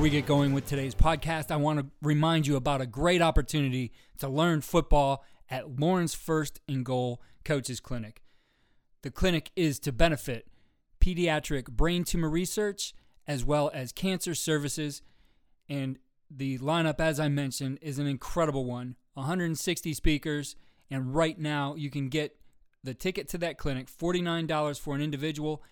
Before we get going with today's podcast, I want to remind you about a great opportunity to learn football at Lauren's First and Goal Coaches Clinic. The clinic is to benefit pediatric brain tumor research as well as cancer services. And the lineup, as I mentioned, is an incredible one 160 speakers. And right now, you can get the ticket to that clinic $49 for an individual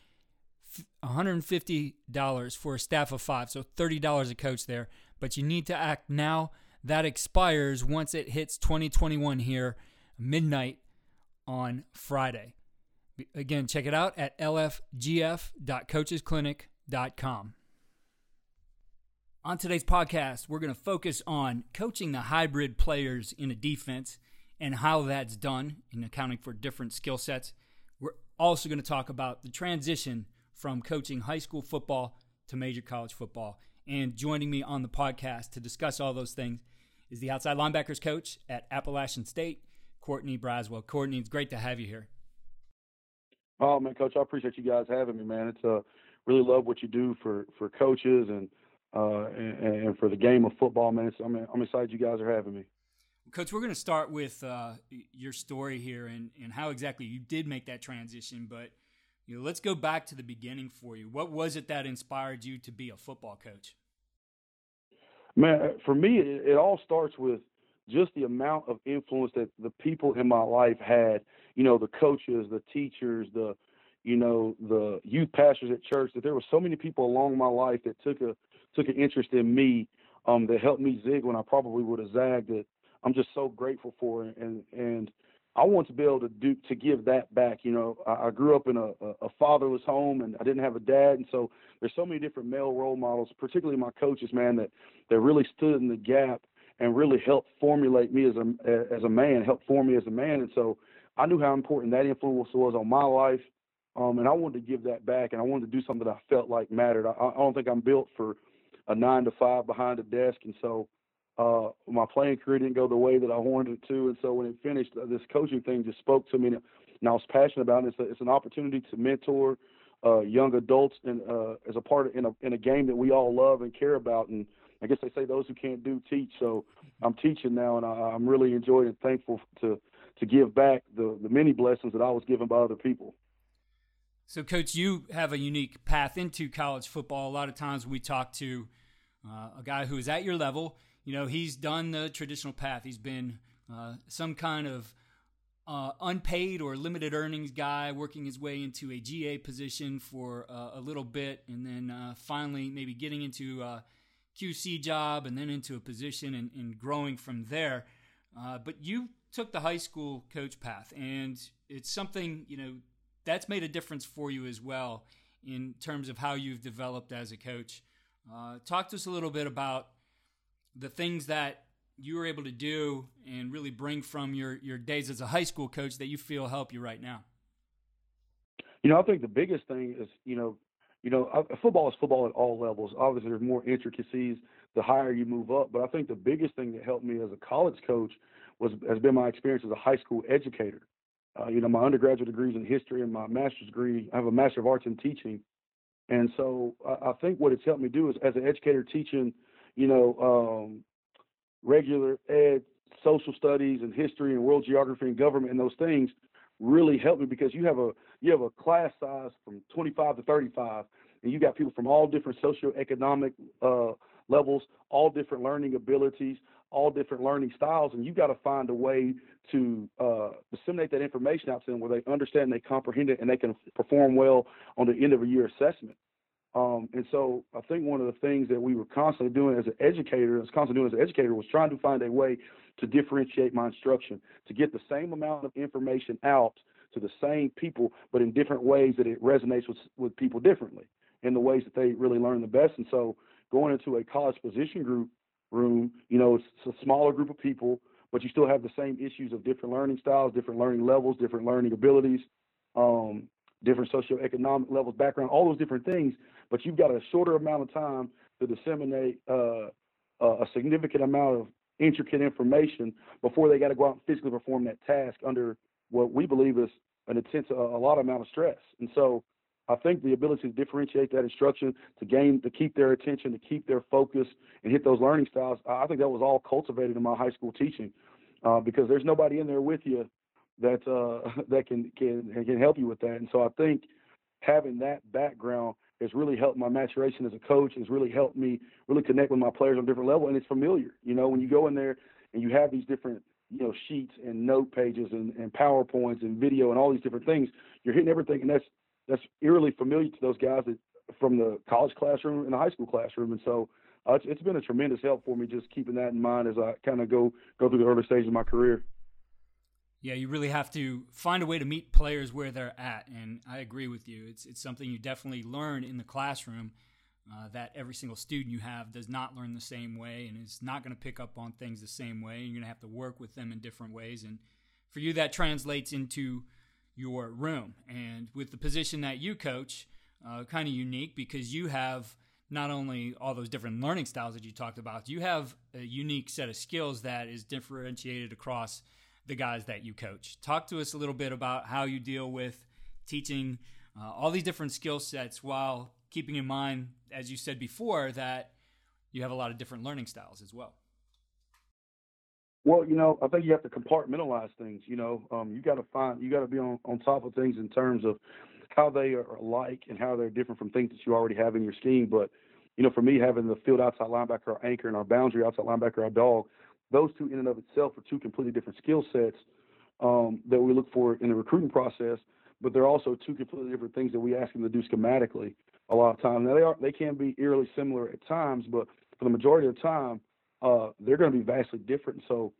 $150 for a staff of five, so $30 a coach there. But you need to act now. That expires once it hits 2021 here, midnight on Friday. Again, check it out at lfgf.coachesclinic.com. On today's podcast, we're going to focus on coaching the hybrid players in a defense and how that's done in accounting for different skill sets. We're also going to talk about the transition from coaching high school football to major college football. And joining me on the podcast to discuss all those things is the outside linebackers coach at Appalachian State, Courtney Braswell. Courtney, it's great to have you here. Oh man, coach, I appreciate you guys having me, man. It's uh really love what you do for for coaches and uh and, and for the game of football, man. So, I'm I'm excited you guys are having me. Coach, we're going to start with uh, your story here and, and how exactly you did make that transition, but you know, let's go back to the beginning for you. What was it that inspired you to be a football coach? Man, for me, it, it all starts with just the amount of influence that the people in my life had. You know, the coaches, the teachers, the you know, the youth pastors at church. That there were so many people along my life that took a took an interest in me, um, that helped me zig when I probably would have zagged. That I'm just so grateful for, and and I want to be able to do to give that back. You know, I, I grew up in a, a fatherless home, and I didn't have a dad, and so there's so many different male role models, particularly my coaches, man, that that really stood in the gap and really helped formulate me as a as a man, helped form me as a man, and so I knew how important that influence was on my life, um, and I wanted to give that back, and I wanted to do something that I felt like mattered. I, I don't think I'm built for a nine to five behind a desk, and so uh, my playing career didn't go the way that I wanted it to, and so when it finished, uh, this coaching thing just spoke to me, and, I was passionate about it. It's, a, it's an opportunity to mentor uh, young adults and uh, as a part of in a in a game that we all love and care about. And I guess they say those who can't do teach. So I'm teaching now, and I, I'm really enjoying and thankful to to give back the the many blessings that I was given by other people. So, coach, you have a unique path into college football. A lot of times we talk to uh, a guy who is at your level you know, he's done the traditional path. He's been uh, some kind of uh, unpaid or limited earnings guy working his way into a GA position for uh, a little bit and then uh, finally maybe getting into a QC job and then into a position and, and growing from there. Uh, but you took the high school coach path and it's something, you know, that's made a difference for you as well in terms of how you've developed as a coach. Uh, talk to us a little bit about the things that you were able to do and really bring from your, your days as a high school coach that you feel help you right now? You know, I think the biggest thing is, you know, you know, uh, football is football at all levels. Obviously, there's more intricacies the higher you move up. But I think the biggest thing that helped me as a college coach was has been my experience as a high school educator. Uh, you know, my undergraduate degrees in history and my master's degree. I have a master of arts in teaching, and so I, I think what it's helped me do is as an educator teaching, you know, um, regular ed, social studies and history and world geography and government and those things really helped me because you have a you have a class size from 25 to 35 and you got people from all different socioeconomic uh, levels, all different learning abilities, all different learning styles, and you got to find a way to uh, disseminate that information out to them where they understand, they comprehend it, and they can perform well on the end of a year assessment. Um, and so I think one of the things that we were constantly doing as an educator, as constantly doing as an educator, was trying to find a way to differentiate my instruction, to get the same amount of information out to the same people, but in different ways that it resonates with, with people differently in the ways that they really learn the best. And so going into a college position group room, you know, it's, it's a smaller group of people, but you still have the same issues of different learning styles, different learning levels, different learning abilities, um, different socioeconomic levels, background, all those different things. But you've got a shorter amount of time to disseminate uh, a significant amount of intricate information before they got to go out and physically perform that task under what we believe is an intense, a, a lot amount of stress. And so I think the ability to differentiate that instruction, to gain, to keep their attention, to keep their focus, and hit those learning styles, I think that was all cultivated in my high school teaching, uh, because there's nobody in there with you that uh, that can can can help you with that. And so I think having that background has really helped my maturation as a coach. Has really helped me really connect with my players on a different level, and it's familiar. You know, when you go in there and you have these different you know sheets and note pages and, and powerpoints and video and all these different things, you're hitting everything, and that's that's eerily familiar to those guys that, from the college classroom and the high school classroom. And so uh, it's, it's been a tremendous help for me just keeping that in mind as I kind of go go through the early stages of my career. Yeah, you really have to find a way to meet players where they're at, and I agree with you. It's it's something you definitely learn in the classroom. Uh, that every single student you have does not learn the same way and is not going to pick up on things the same way. You're going to have to work with them in different ways, and for you, that translates into your room. And with the position that you coach, uh, kind of unique because you have not only all those different learning styles that you talked about, you have a unique set of skills that is differentiated across the guys that you coach. Talk to us a little bit about how you deal with teaching uh, all these different skill sets while keeping in mind, as you said before, that you have a lot of different learning styles as well. Well, you know, I think you have to compartmentalize things. You know, um, you got to find, you got to be on, on top of things in terms of how they are alike and how they're different from things that you already have in your scheme. But, you know, for me, having the field outside linebacker, our anchor, and our boundary outside linebacker, our dog, those two in and of itself are two completely different skill sets um, that we look for in the recruiting process. But they're also two completely different things that we ask them to do schematically a lot of times. Now they are they can be eerily similar at times, but for the majority of the time, uh, they're going to be vastly different. So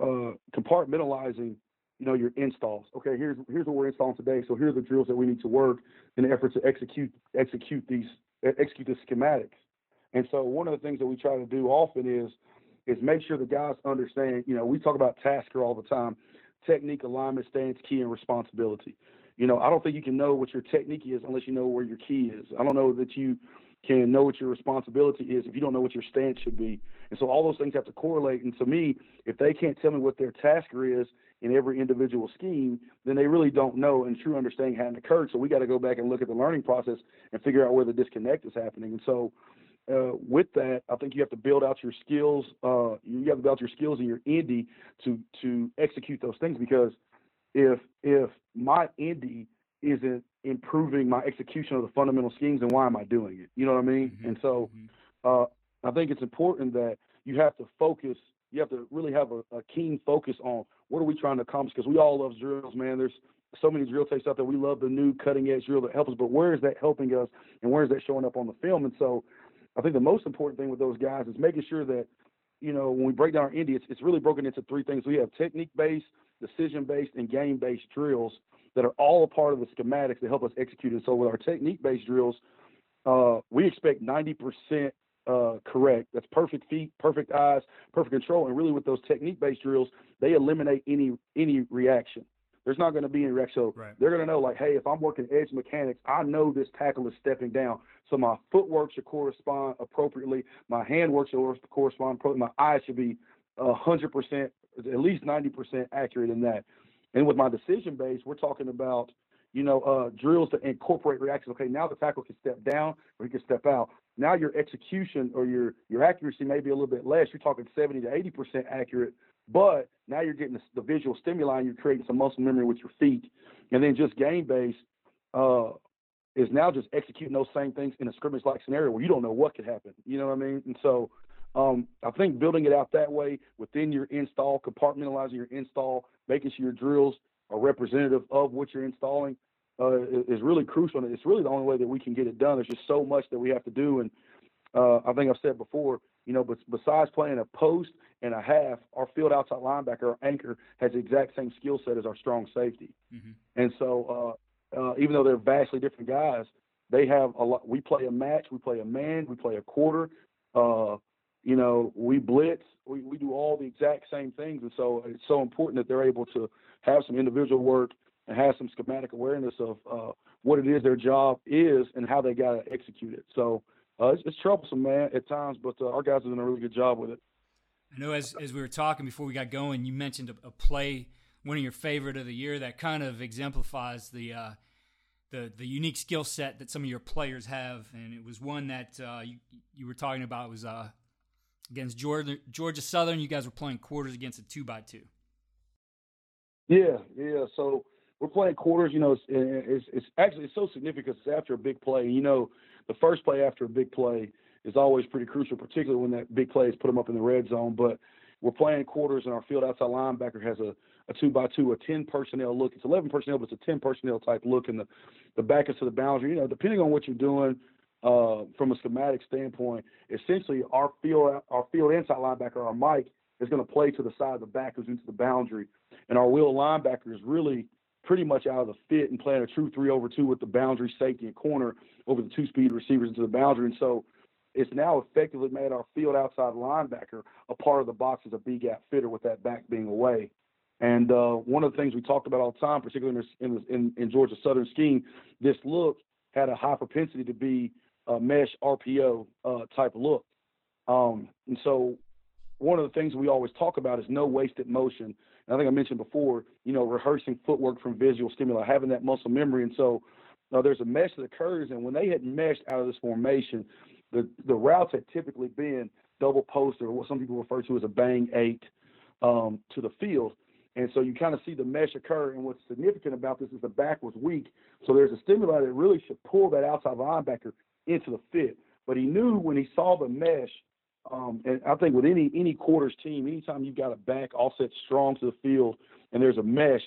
uh, compartmentalizing, you know, your installs. Okay, here's here's what we're installing today. So here's the drills that we need to work in the effort to execute execute these execute the schematics. And so one of the things that we try to do often is is make sure the guys understand. You know, we talk about tasker all the time, technique, alignment, stance, key, and responsibility. You know, I don't think you can know what your technique is unless you know where your key is. I don't know that you can know what your responsibility is if you don't know what your stance should be. And so all those things have to correlate. And to me, if they can't tell me what their tasker is in every individual scheme, then they really don't know and true understanding hadn't occurred. So we got to go back and look at the learning process and figure out where the disconnect is happening. And so uh, with that, I think you have to build out your skills. Uh, you have to build out your skills in your indie to to execute those things because if if my indie isn't improving my execution of the fundamental schemes, and why am I doing it? You know what I mean? Mm-hmm. And so mm-hmm. uh, I think it's important that you have to focus. You have to really have a, a keen focus on what are we trying to accomplish because we all love drills, man. There's so many drill tapes out there. We love the new cutting edge drill that helps us, but where is that helping us, and where is that showing up on the film? And so I think the most important thing with those guys is making sure that you know when we break down our indie, it's, it's really broken into three things. We have technique based, decision based, and game based drills that are all a part of the schematics that help us execute it. So with our technique-based drills, uh, we expect 90% uh, correct. That's perfect feet, perfect eyes, perfect control. And really, with those technique-based drills, they eliminate any any reaction. There's not going to be any reaction. So right. they're going to know, like, hey, if I'm working edge mechanics, I know this tackle is stepping down. So my footwork should correspond appropriately. My handwork should correspond appropriately. My eyes should be 100% at least 90% accurate in that. And with my decision base, we're talking about, you know, uh, drills to incorporate reactions. Okay, now the tackle can step down or he can step out. Now your execution or your your accuracy may be a little bit less. You're talking 70 to 80% accurate, but now you're getting the, visual stimuli and you're creating some muscle memory with your feet. And then just game based uh, is now just executing those same things in a scrimmage like scenario where you don't know what could happen. You know what I mean? And so um, I think building it out that way within your install, compartmentalizing your install, making sure your drills are representative of what you're installing uh, is really crucial. And it's really the only way that we can get it done. There's just so much that we have to do. And uh, I think I've said before, you know, but besides playing a post and a half, our field outside linebacker, our anchor, has the exact same skill set as our strong safety. Mm-hmm. And so, uh, uh, even though they're vastly different guys, they have a lot. We play a match, we play a man, we play a quarter. Uh, you know, we blitz, we, we do all the exact same things. And so it's so important that they're able to have some individual work and have some schematic awareness of uh, what it is their job is and how they got to execute it. So uh, it's, it's, troublesome, man, at times, but uh, our guys are doing a really good job with it. I know as, as we were talking before we got going, you mentioned a, a play, one of your favorite of the year, that kind of exemplifies the uh, the the unique skill set that some of your players have, and it was one that uh, you you were talking about. It was uh, against Georgia, Georgia Southern. You guys were playing quarters against a two by two. Yeah, yeah. So we're playing quarters. You know, it's, it's, it's actually it's so significant. It's after a big play. You know, the first play after a big play is always pretty crucial, particularly when that big play is put them up in the red zone. But we're playing quarters, and our field outside linebacker has a, a two by two, a ten personnel look. It's eleven personnel, but it's a ten personnel type look, and the the back is to the boundary. You know, depending on what you're doing uh, from a schematic standpoint, essentially our field our field inside linebacker, our Mike, is going to play to the side of the back who's into the boundary, and our Will linebacker is really pretty much out of the fit and playing a true three over two with the boundary safety and corner over the two speed receivers into the boundary. And so it's now effectively made our field outside linebacker a part of the box as a B gap fitter with that back being away. And uh, one of the things we talked about all the time, particularly in, in, in Georgia Southern scheme, this look had a high propensity to be a mesh RPO uh, type look. Um, and so one of the things we always talk about is no wasted motion. I think I mentioned before, you know, rehearsing footwork from visual stimuli, having that muscle memory. And so uh, there's a mesh that occurs, and when they had meshed out of this formation, the the routes had typically been double post or what some people refer to as a bang eight um, to the field. And so you kind of see the mesh occur. And what's significant about this is the back was weak. So there's a stimuli that really should pull that outside linebacker into the fit. But he knew when he saw the mesh, um, and I think with any any quarters team, anytime you've got a back offset strong to the field and there's a mesh,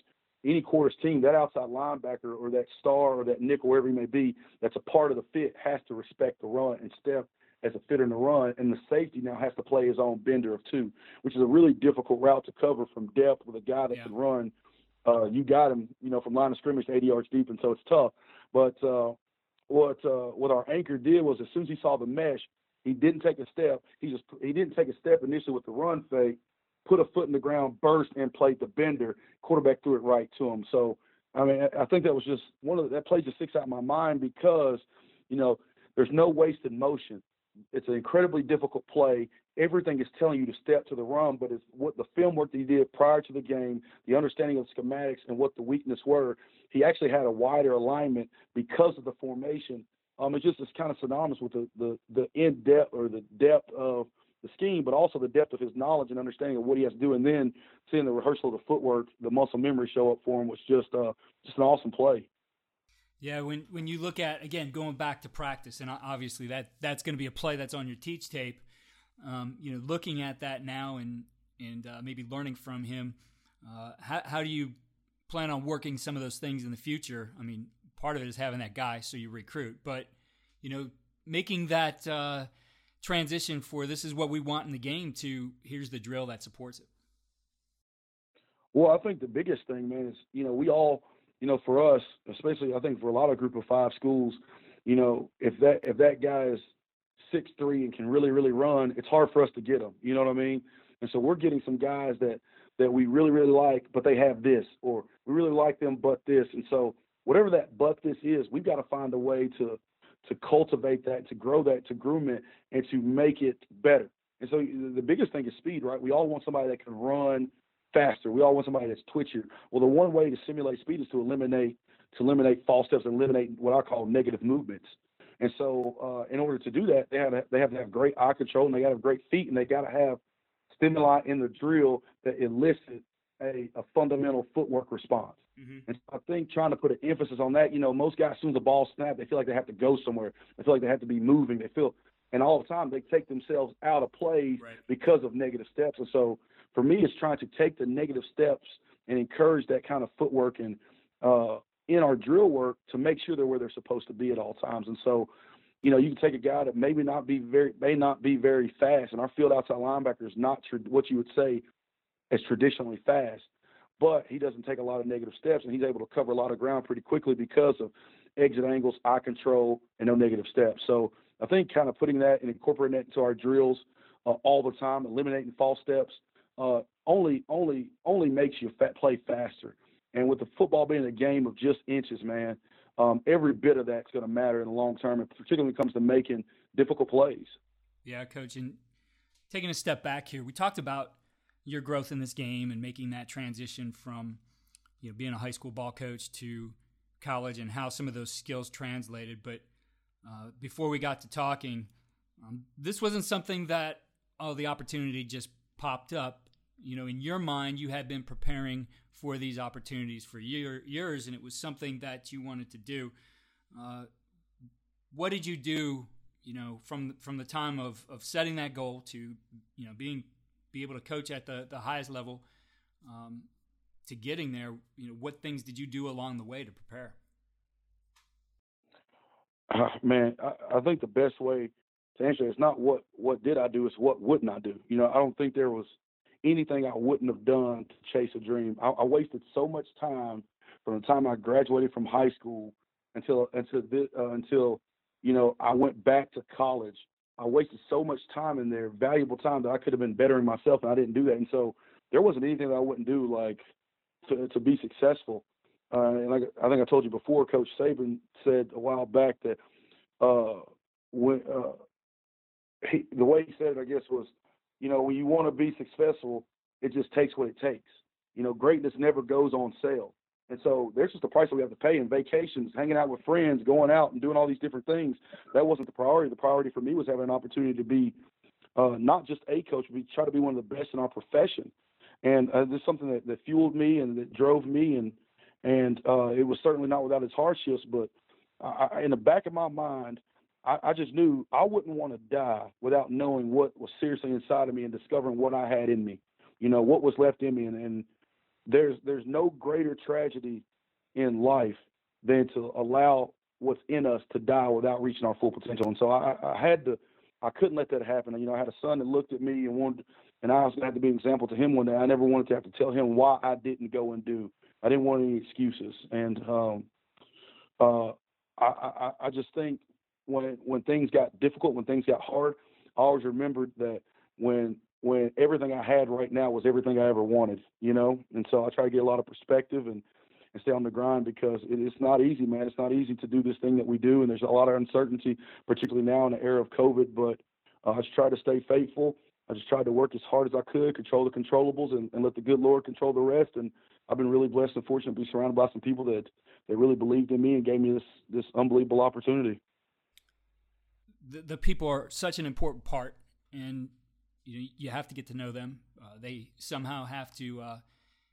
any quarters team, that outside linebacker or that star or that nickel, wherever he may be, that's a part of the fit, has to respect the run and step as a fitter in the run. And the safety now has to play his own bender of two, which is a really difficult route to cover from depth with a guy that yeah. can run. Uh, you got him, you know, from line of scrimmage to 80 yards deep, and so it's tough. But uh, what uh, what our anchor did was as soon as he saw the mesh, he didn't take a step. He just he didn't take a step initially with the run fake, put a foot in the ground, burst, and played the bender. Quarterback threw it right to him. So I mean, I think that was just one of the, that play just sticks out in my mind because you know there's no wasted motion. It's an incredibly difficult play. Everything is telling you to step to the run, but it's what the film work that he did prior to the game, the understanding of schematics and what the weakness were. He actually had a wider alignment because of the formation. Um, it's just it's kind of synonymous with the the the in depth or the depth of the scheme, but also the depth of his knowledge and understanding of what he has to do. And then seeing the rehearsal of the footwork, the muscle memory show up for him was just uh, just an awesome play. Yeah, when when you look at again going back to practice, and obviously that that's going to be a play that's on your teach tape. Um, you know, looking at that now and and uh, maybe learning from him, uh, how how do you plan on working some of those things in the future? I mean, part of it is having that guy so you recruit, but you know, making that uh, transition for this is what we want in the game to here's the drill that supports it. Well, I think the biggest thing, man, is you know we all you know, for us, especially I think for a lot of group of five schools, you know, if that if that guy is six three and can really really run, it's hard for us to get him. You know what I mean? And so we're getting some guys that that we really really like, but they have this, or we really like them, but this. And so whatever that but this is, we've got to find a way to to cultivate that, to grow that, to groom it, and to make it better. And so the biggest thing is speed, right? We all want somebody that can run faster. We all want somebody that's twitchier. Well, the one way to simulate speed is to eliminate to eliminate false steps and eliminate what I call negative movements. And so, uh, in order to do that, they have to, they have to have great eye control and they got to have great feet and they got to have stimuli in the drill that elicit a, a fundamental footwork response. Mm-hmm. And so I think trying to put an emphasis on that, you know, most guys, as soon as the ball snaps, they feel like they have to go somewhere. They feel like they have to be moving. They feel, and all the time they take themselves out of plays right. because of negative steps. And so for me, it's trying to take the negative steps and encourage that kind of footwork and uh, in our drill work to make sure they're where they're supposed to be at all times. And so, you know, you can take a guy that maybe not be very may not be very fast, and our field outside linebacker is not tr- what you would say is traditionally fast, but he doesn't take a lot of negative steps, and he's able to cover a lot of ground pretty quickly because of exit angles, eye control, and no negative steps. So I think kind of putting that and incorporating that into our drills uh, all the time, eliminating false steps, uh, only only only makes you fat play faster. And with the football being a game of just inches, man, um, every bit of that's going to matter in the long term, and particularly when it comes to making difficult plays. Yeah, coach. And taking a step back here, we talked about your growth in this game and making that transition from you know being a high school ball coach to college and how some of those skills translated. But uh, before we got to talking, um, this wasn't something that oh the opportunity just popped up. You know, in your mind, you had been preparing for these opportunities for year, years, and it was something that you wanted to do. Uh, what did you do? You know, from from the time of, of setting that goal to you know being be able to coach at the, the highest level um, to getting there. You know, what things did you do along the way to prepare? Uh, man, I, I think the best way to answer is not what what did I do, it's what wouldn't I do. You know, I don't think there was anything I wouldn't have done to chase a dream. I, I wasted so much time from the time I graduated from high school until until uh, until you know I went back to college. I wasted so much time in there, valuable time that I could have been bettering myself, and I didn't do that. And so there wasn't anything that I wouldn't do like to to be successful. Uh, and I think I told you before, Coach Saban said a while back that uh, when uh, he, the way he said it, I guess was you know, when you want to be successful, it just takes what it takes. You know, greatness never goes on sale. And so there's just the price that we have to pay in vacations, hanging out with friends, going out and doing all these different things. That wasn't the priority. The priority for me was having an opportunity to be uh, not just a coach, but try to be one of the best in our profession. And uh, this is something that, that fueled me and that drove me. And and uh, it was certainly not without its hardships, but I, in the back of my mind, I, I just knew I wouldn't want to die without knowing what was seriously inside of me and discovering what I had in me. You know, what was left in me. And, and there's there's no greater tragedy in life than to allow what's in us to die without reaching our full potential. And so I, I had to, I couldn't let that happen. You know, I had a son that looked at me and wanted, and I was going to have to be an example to him one day. I never wanted to have to tell him why I didn't go and do. I didn't want any excuses. And um, uh, I, I, I just think when when things got difficult, when things got hard, I always remembered that when when everything I had right now was everything I ever wanted, you know. And so I try to get a lot of perspective and and stay on the grind because it, it's not easy, man. It's not easy to do this thing that we do, and there's a lot of uncertainty, particularly now in the era of COVID. But uh, I just try to stay faithful. I just tried to work as hard as I could, control the controllables, and, and let the good Lord control the rest. And I've been really blessed and fortunate to be surrounded by some people that that really believed in me and gave me this this unbelievable opportunity the, the people are such an important part, and you know, you have to get to know them. Uh, they somehow have to uh,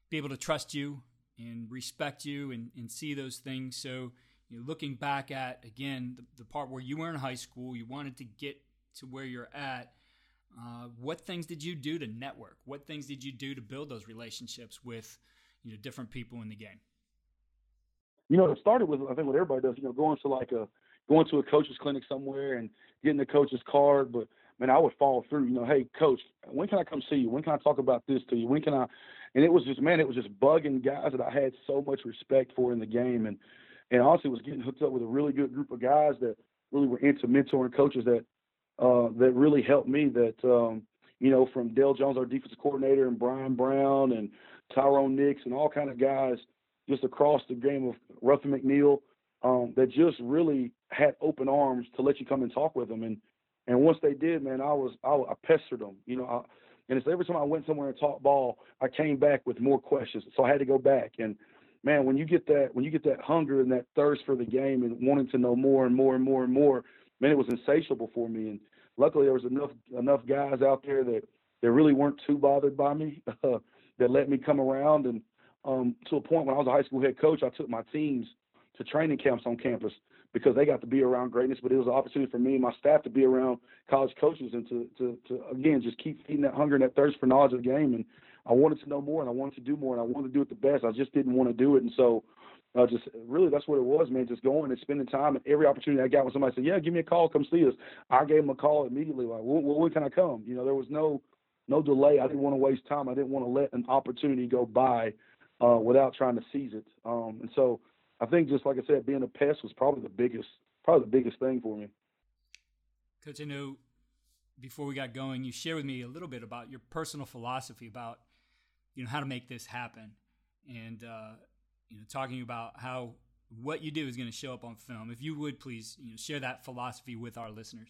be able to trust you and respect you and, and see those things. So, you know, looking back at again the, the, part where you were in high school, you wanted to get to where you're at. Uh, what things did you do to network? What things did you do to build those relationships with you know different people in the game? You know, it started with I think what everybody does. You know, going to like a going to a coach's clinic somewhere and getting the coach's card, but man, I would fall through. You know, hey, coach, when can I come see you? When can I talk about this to you? When can I? And it was just, man, it was just bugging guys that I had so much respect for in the game, and and honestly was getting hooked up with a really good group of guys that really were into mentoring coaches that uh, that really helped me. That um, you know, from Dale Jones, our defensive coordinator, and Brian Brown and Tyrone Nix, and all kind of guys just across the game of Ruffin McNeill um, that just really had open arms to let you come and talk with them. And and once they did, man, I was I, I pestered them. You know, And it's every time I went somewhere and taught ball, I came back with more questions. So I had to go back. And man, when you get that when you get that hunger and that thirst for the game and wanting to know more and more and more and more, man, it was insatiable for me. And luckily there was enough enough guys out there that that really weren't too bothered by me uh, that let me come around and um, to a point when I was a high school head coach, I took my teams to training camps on campus because they got to be around greatness. But it was an opportunity for me and my staff to be around college coaches and to, to, to again, just keep feeding that hunger and that thirst for knowledge of the game. And I wanted to know more and I wanted to do more and I wanted to do it the best. I just didn't want to do it. And so, uh, just really, that's what it was, man. Just going and spending time. And every opportunity I got when somebody said, "Yeah, give me a call, come see us," I gave them a call immediately. Like, well, when can I come? You know, there was no no delay. I didn't want to waste time. I didn't want to let an opportunity go by uh, without trying to seize it. Um, and so I think just like I said, being a pest was probably the biggest, probably the biggest thing for me. Coach, I know before we got going, you shared with me a little bit about your personal philosophy about you know how to make this happen, and uh, you know talking about how what you do is going to show up on film. If you would please, you know, share that philosophy with our listeners.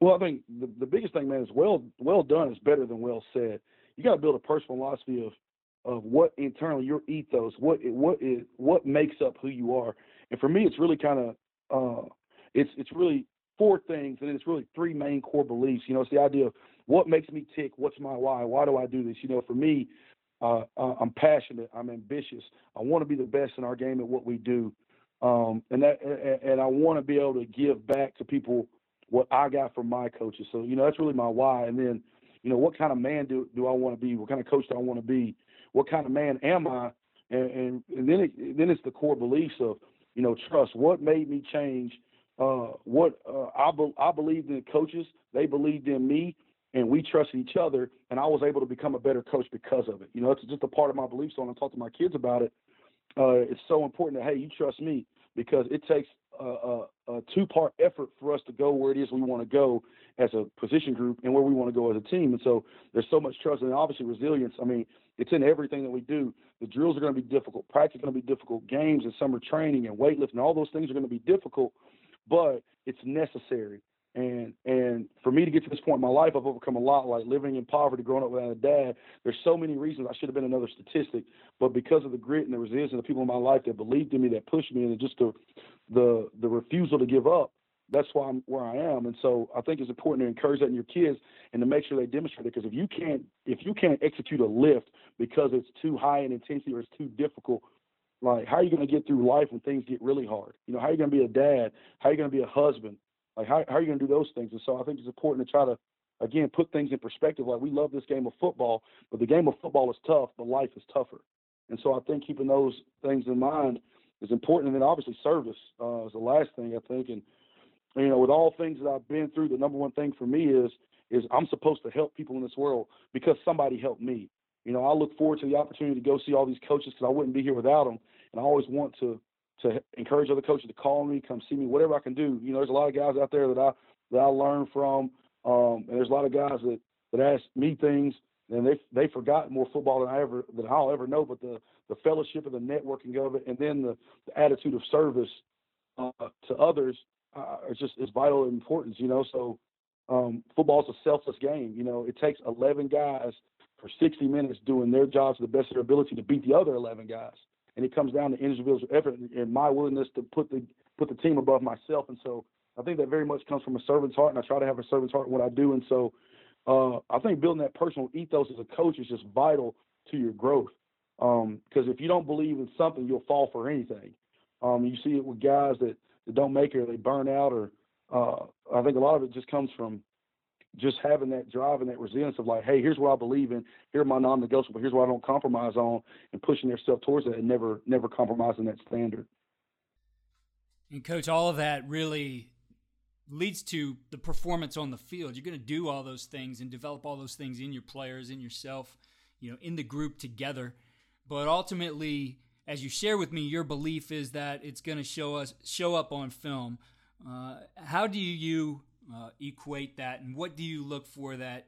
Well, I think the, the biggest thing, man, is well well done is better than well said. You got to build a personal philosophy of of what internally your ethos, what what is what makes up who you are. And for me, it's really kind of uh, it's it's really four things, and it's really three main core beliefs. You know, it's the idea of what makes me tick, what's my why, why do I do this? You know, for me, uh, uh I'm passionate, I'm ambitious, I want to be the best in our game at what we do, um, and that and I want to be able to give back to people what I got from my coaches. So you know, that's really my why. And then, you know, what kind of man do do I want to be? What kind of coach do I want to be? What kind of man am I? And, and, and then it, then it's the core beliefs of you know trust. What made me change? Uh, what uh, I be, I believed in coaches. They believed in me, and we trusted each other. And I was able to become a better coach because of it. You know, it's just a part of my belief. So when I talk to my kids about it, uh, it's so important that hey, you trust me because it takes a, a, a two-part effort for us to go where it is we want to go as a position group and where we want to go as a team. And so there's so much trust and obviously resilience. I mean, it's in everything that we do. The drills are going to be difficult. Practice is going to be difficult. Games and summer training and weightlifting, all those things are going to be difficult, but it's necessary. And and for me to get to this point in my life, I've overcome a lot. Like living in poverty, growing up without a dad. There's so many reasons I should have been another statistic, but because of the grit and the resilience and the people in my life that believed in me, that pushed me, and just the the the refusal to give up, that's why I'm where I am. And so I think it's important to encourage that in your kids and to make sure they demonstrate it. Because if you can't if you can't execute a lift because it's too high in intensity or it's too difficult, like how are you going to get through life when things get really hard? You know, how are you going to be a dad? How are you going to be a husband? Like how how are you going to do those things? And so I think it's important to try to again put things in perspective. Like we love this game of football, but the game of football is tough, but life is tougher. And so I think keeping those things in mind is important. And then obviously service uh, is the last thing I think. And you know, with all things that I've been through, the number one thing for me is is I'm supposed to help people in this world because somebody helped me. You know, I look forward to the opportunity to go see all these coaches because I wouldn't be here without them, and I always want to to encourage other coaches to call me, come see me, whatever I can do. You know, there's a lot of guys out there that I that I learn from, um, and there's a lot of guys that that ask me things, and they they forgot more football than I ever than I'll ever know. But the the fellowship and the networking of it, and then the, the attitude of service uh, to others uh, it's just it's vital importance, you know. So um, football is a selfless game. You know, it takes 11 guys for 60 minutes doing their jobs to the best of their ability to beat the other 11 guys, and it comes down to individual effort and my willingness to put the put the team above myself. And so I think that very much comes from a servant's heart, and I try to have a servant's heart in what I do. And so uh, I think building that personal ethos as a coach is just vital to your growth. Because um, if you don't believe in something, you'll fall for anything. Um, you see it with guys that that don't make it or they burn out or uh, I think a lot of it just comes from just having that drive and that resilience of like, hey, here's what I believe in, here are my non-negotiable, here's what I don't compromise on, and pushing themselves towards that and never never compromising that standard. And coach, all of that really leads to the performance on the field. You're going to do all those things and develop all those things in your players, in yourself, you know, in the group together. But ultimately, as you share with me, your belief is that it's going to show us show up on film. Uh, how do you uh, equate that, and what do you look for that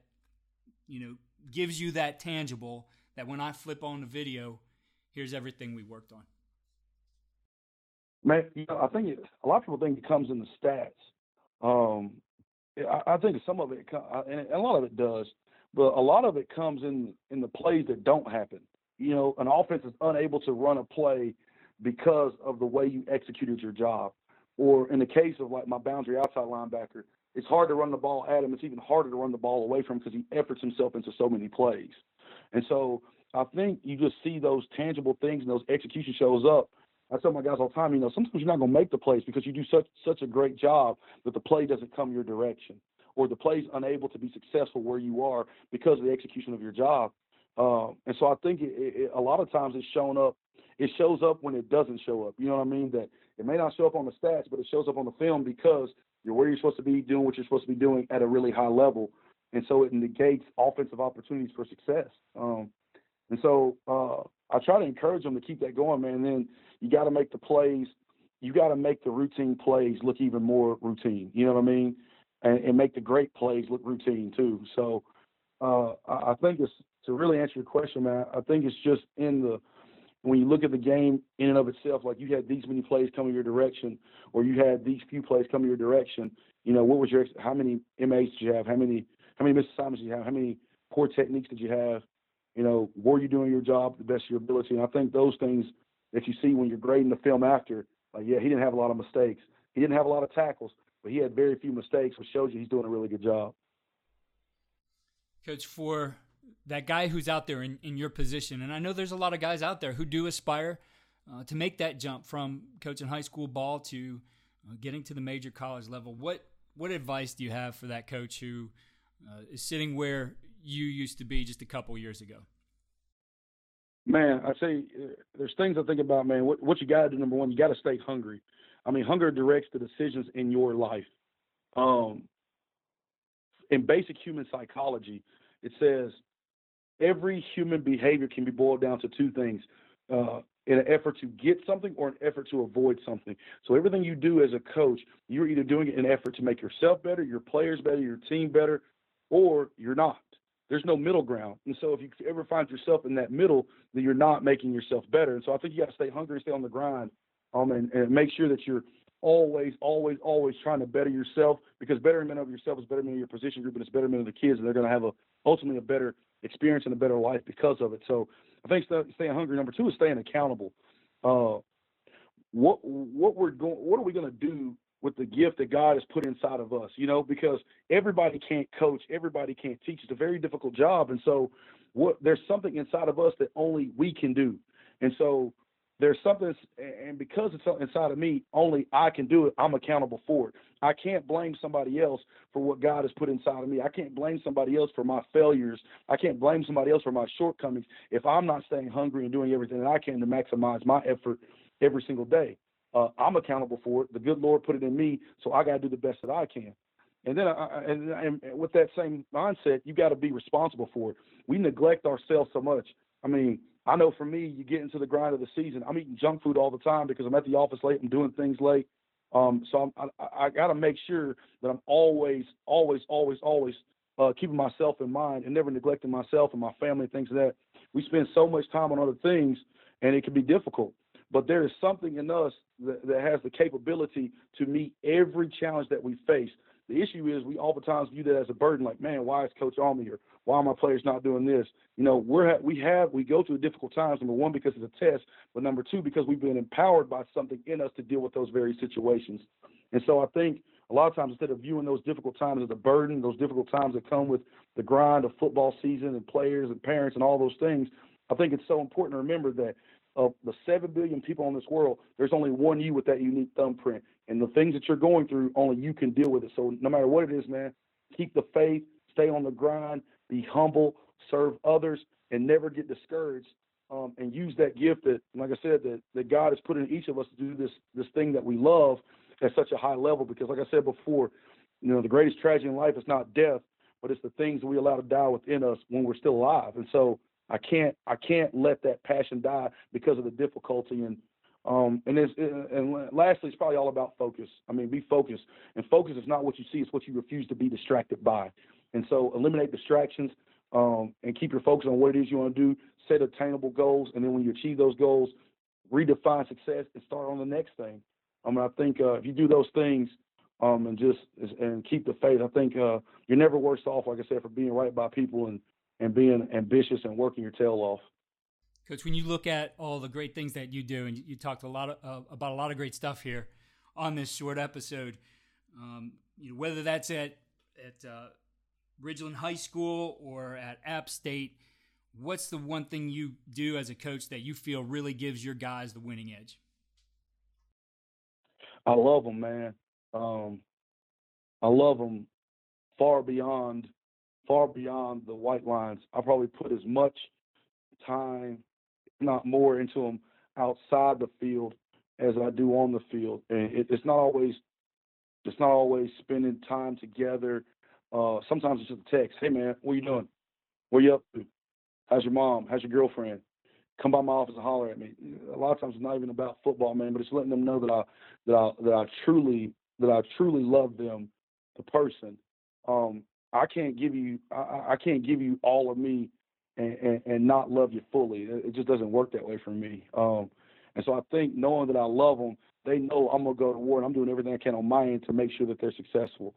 you know gives you that tangible that when I flip on the video, here's everything we worked on? Man, you know, I think it, a lot of people think it comes in the stats. Um, I, I, think some of it, and a lot of it does. but a lot of it comes in in the plays that don't happen. You know, an offense is unable to run a play because of the way you executed your job. Or in the case of like my boundary outside linebacker, it's hard to run the ball at him. It's even harder to run the ball away from him because he efforts himself into so many plays. And so I think you just see those tangible things and those execution shows up. I tell my guys all the time, you know, sometimes you're not going to make the plays because you do such such a great job that the play doesn't come your direction, or the play's unable to be successful where you are because of the execution of your job. Uh, and so I think it, it, a lot of times it's shown up. It shows up when it doesn't show up. You know what I mean? That it may not show up on the stats, but it shows up on the film because you're where you're supposed to be, doing what you're supposed to be doing at a really high level, and so it negates offensive opportunities for success. Um, and so uh, I try to encourage them to keep that going, man. And then you got to make the plays. You got to make the routine plays look even more routine. You know what I mean? And, and make the great plays look routine too. So uh, I think it's to really answer your question, man. I think it's just in the when you look at the game in and of itself, like you had these many plays coming your direction, or you had these few plays coming your direction. You know, what was your how many MAs did you have? How many how many missed assignments did you have? How many poor techniques did you have? You know, were you doing your job to the best of your ability? And I think those things that you see when you're grading the film after, like, yeah, he didn't have a lot of mistakes. He didn't have a lot of tackles, but he had very few mistakes, which shows you he's doing a really good job. Coach, for that guy who's out there in, in your position, and I know there's a lot of guys out there who do aspire uh, to make that jump from coaching high school ball to uh, getting to the major college level. What what advice do you have for that coach who uh, is sitting where you used to be just a couple years ago? Man, I say uh, there's things I think about, man. What, what you got to do, number one, you got to stay hungry. I mean, hunger directs the decisions in your life. Um, in basic human psychology, it says every human behavior can be boiled down to two things uh, in an effort to get something or an effort to avoid something. So everything you do as a coach, you're either doing it in an effort to make yourself better, your players better, your team better, or you're not. There's no middle ground. And so if you ever find yourself in that middle, then you're not making yourself better. And so I think you got to stay hungry, stay on the grind, um, and, and make sure that you're always, always, always trying to better yourself because betterment of yourself is betterment of your position group and it's betterment of the kids, and they're going to have a ultimately a better experience and a better life because of it. So I think staying hungry. Number two is staying accountable. Uh, what what we're going, what are we going to do with the gift that God has put inside of us, you know, because everybody can't coach, everybody can't teach. It's a very difficult job. And so what there's something inside of us that only we can do. And so there's something and because it's inside of me, only I can do it. I'm accountable for it. I can't blame somebody else for what God has put inside of me. I can't blame somebody else for my failures. I can't blame somebody else for my shortcomings if I'm not staying hungry and doing everything that I can to maximize my effort every single day. Uh, I'm accountable for it. The good Lord put it in me, so I got to do the best that I can. And then, I, and, and with that same mindset, you got to be responsible for it. We neglect ourselves so much. I mean, I know for me, you get into the grind of the season. I'm eating junk food all the time because I'm at the office late. I'm doing things late. Um, so I'm, I, I got to make sure that I'm always, always, always, always uh, keeping myself in mind and never neglecting myself and my family and things like that. We spend so much time on other things, and it can be difficult. But there is something in us that, that has the capability to meet every challenge that we face. The issue is we oftentimes view that as a burden, like, man, why is coach on me here? Why are my players not doing this? You know, we're we have we go through difficult times. Number one, because it's a test, but number two, because we've been empowered by something in us to deal with those very situations. And so I think a lot of times instead of viewing those difficult times as a burden, those difficult times that come with the grind of football season and players and parents and all those things, I think it's so important to remember that of the 7 billion people in this world, there's only one you with that unique thumbprint. And the things that you're going through, only you can deal with it. So no matter what it is, man, keep the faith, stay on the grind, be humble, serve others, and never get discouraged. Um, and use that gift that, like I said, that, that God has put in each of us to do this this thing that we love at such a high level. Because, like I said before, you know, the greatest tragedy in life is not death, but it's the things we allow to die within us when we're still alive. And so, I can't I can't let that passion die because of the difficulty and um and it's and lastly it's probably all about focus. I mean be focused. And focus is not what you see, it's what you refuse to be distracted by. And so eliminate distractions um and keep your focus on what it is you want to do, set attainable goals and then when you achieve those goals, redefine success and start on the next thing. I mean I think uh, if you do those things um, and just and keep the faith. I think uh, you're never worse off, like I said, for being right by people and and being ambitious and working your tail off. Coach, when you look at all the great things that you do, and you talked a lot of, uh, about a lot of great stuff here on this short episode, um, you know, whether that's at at uh, Ridgeland High School or at App State, what's the one thing you do as a coach that you feel really gives your guys the winning edge? I love them, man. Um, I love them far beyond, far beyond the white lines. I probably put as much time, not more, into them outside the field as I do on the field, and it, it's not always, it's not always spending time together. Uh, sometimes it's just a text. Hey man, what you doing? Where you up to? How's your mom? How's your girlfriend? Come by my office and holler at me. A lot of times it's not even about football, man, but it's letting them know that I that I that I truly that I truly love them, the person. Um, I can't give you I, I can't give you all of me and, and, and, not love you fully. It just doesn't work that way for me. Um, and so I think knowing that I love them, they know I'm gonna go to war and I'm doing everything I can on my end to make sure that they're successful.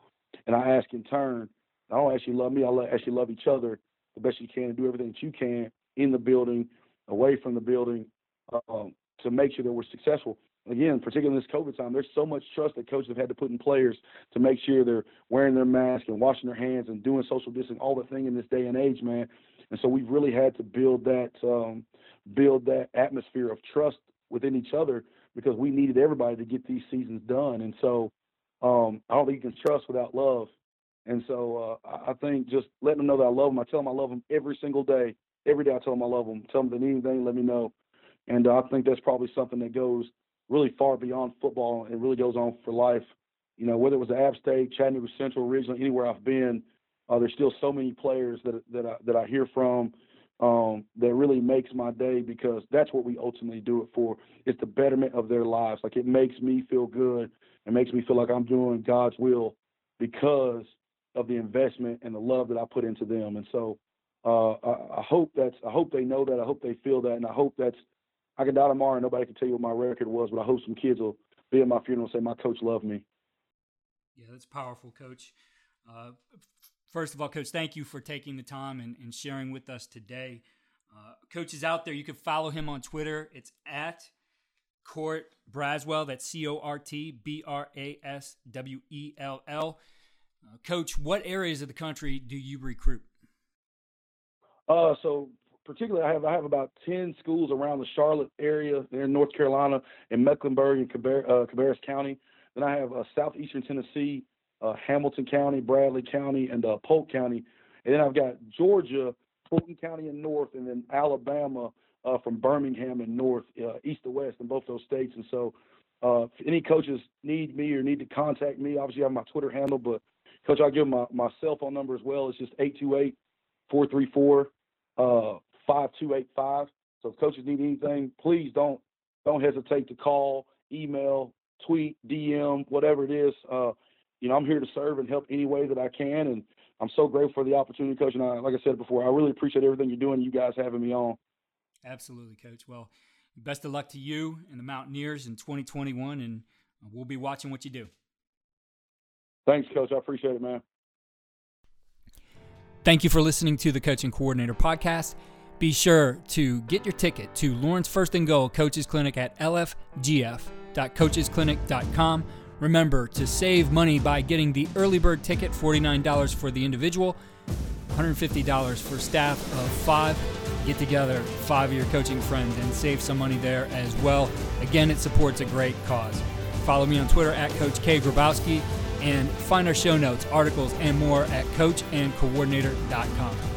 And I ask in turn, I don't actually love me, I actually love each other the best you can and do everything that you can in the building, away from the building, um, to make sure that we're successful again, particularly in this COVID time, there's so much trust that coaches have had to put in players to make sure they're wearing their mask and washing their hands and doing social distancing, all the thing in this day and age, man. And so we've really had to build that um, build that atmosphere of trust within each other because we needed everybody to get these seasons done. And so um, I don't think you can trust without love. And so uh, I think just letting them know that I love them. I tell them I love them every single day. Every day I tell them I love them. Tell them they need anything, let me know. And uh, I think that's probably something that goes really far beyond football and really goes on for life. You know, whether it was App State, Chattanooga Central, originally anywhere I've been, uh, there's still so many players that that I, that I hear from um, that really makes my day because that's what we ultimately do it for. It's the betterment of their lives. Like it makes me feel good. It makes me feel like I'm doing God's will because of the investment and the love that I put into them. And so uh, I, I hope that's I hope they know that. I hope they feel that, and I hope that's I can die tomorrow and nobody can tell you what my record was, but I hope some kids will be at my funeral and say my coach loved me. Yeah, that's powerful, Coach. Uh, first of all, Coach, thank you for taking the time and, and sharing with us today. Uh, coach is out there. You can follow him on Twitter. It's at Court Braswell. That's C O R T B R A S W E L L. Uh, Coach, what areas of the country do you recruit? Uh, so particularly, I have I have about ten schools around the Charlotte area, in North Carolina, in Mecklenburg and uh, Cabarrus County. Then I have uh, southeastern Tennessee, uh, Hamilton County, Bradley County, and uh, Polk County. And then I've got Georgia, Fulton County and north, and then Alabama uh, from Birmingham and north, uh, east to west in both those states. And so, uh, if any coaches need me or need to contact me, obviously I have my Twitter handle, but coach, I'll give my, my cell phone number as well. It's just 828 434 5285. So if coaches need anything, please don't don't hesitate to call, email, tweet, DM, whatever it is. Uh, you know, I'm here to serve and help any way that I can. And I'm so grateful for the opportunity, Coach. And I, like I said before, I really appreciate everything you're doing. You guys having me on. Absolutely, Coach. Well, best of luck to you and the Mountaineers in 2021, and we'll be watching what you do. Thanks, Coach. I appreciate it, man. Thank you for listening to the Coach and Coordinator Podcast. Be sure to get your ticket to Lauren's First and Goal Coaches Clinic at lfgf.coachesclinic.com. Remember to save money by getting the early bird ticket, $49 for the individual, $150 for staff of five. Get together, five of your coaching friends, and save some money there as well. Again, it supports a great cause. Follow me on Twitter at Coach K. Grabowski and find our show notes, articles, and more at coachandcoordinator.com.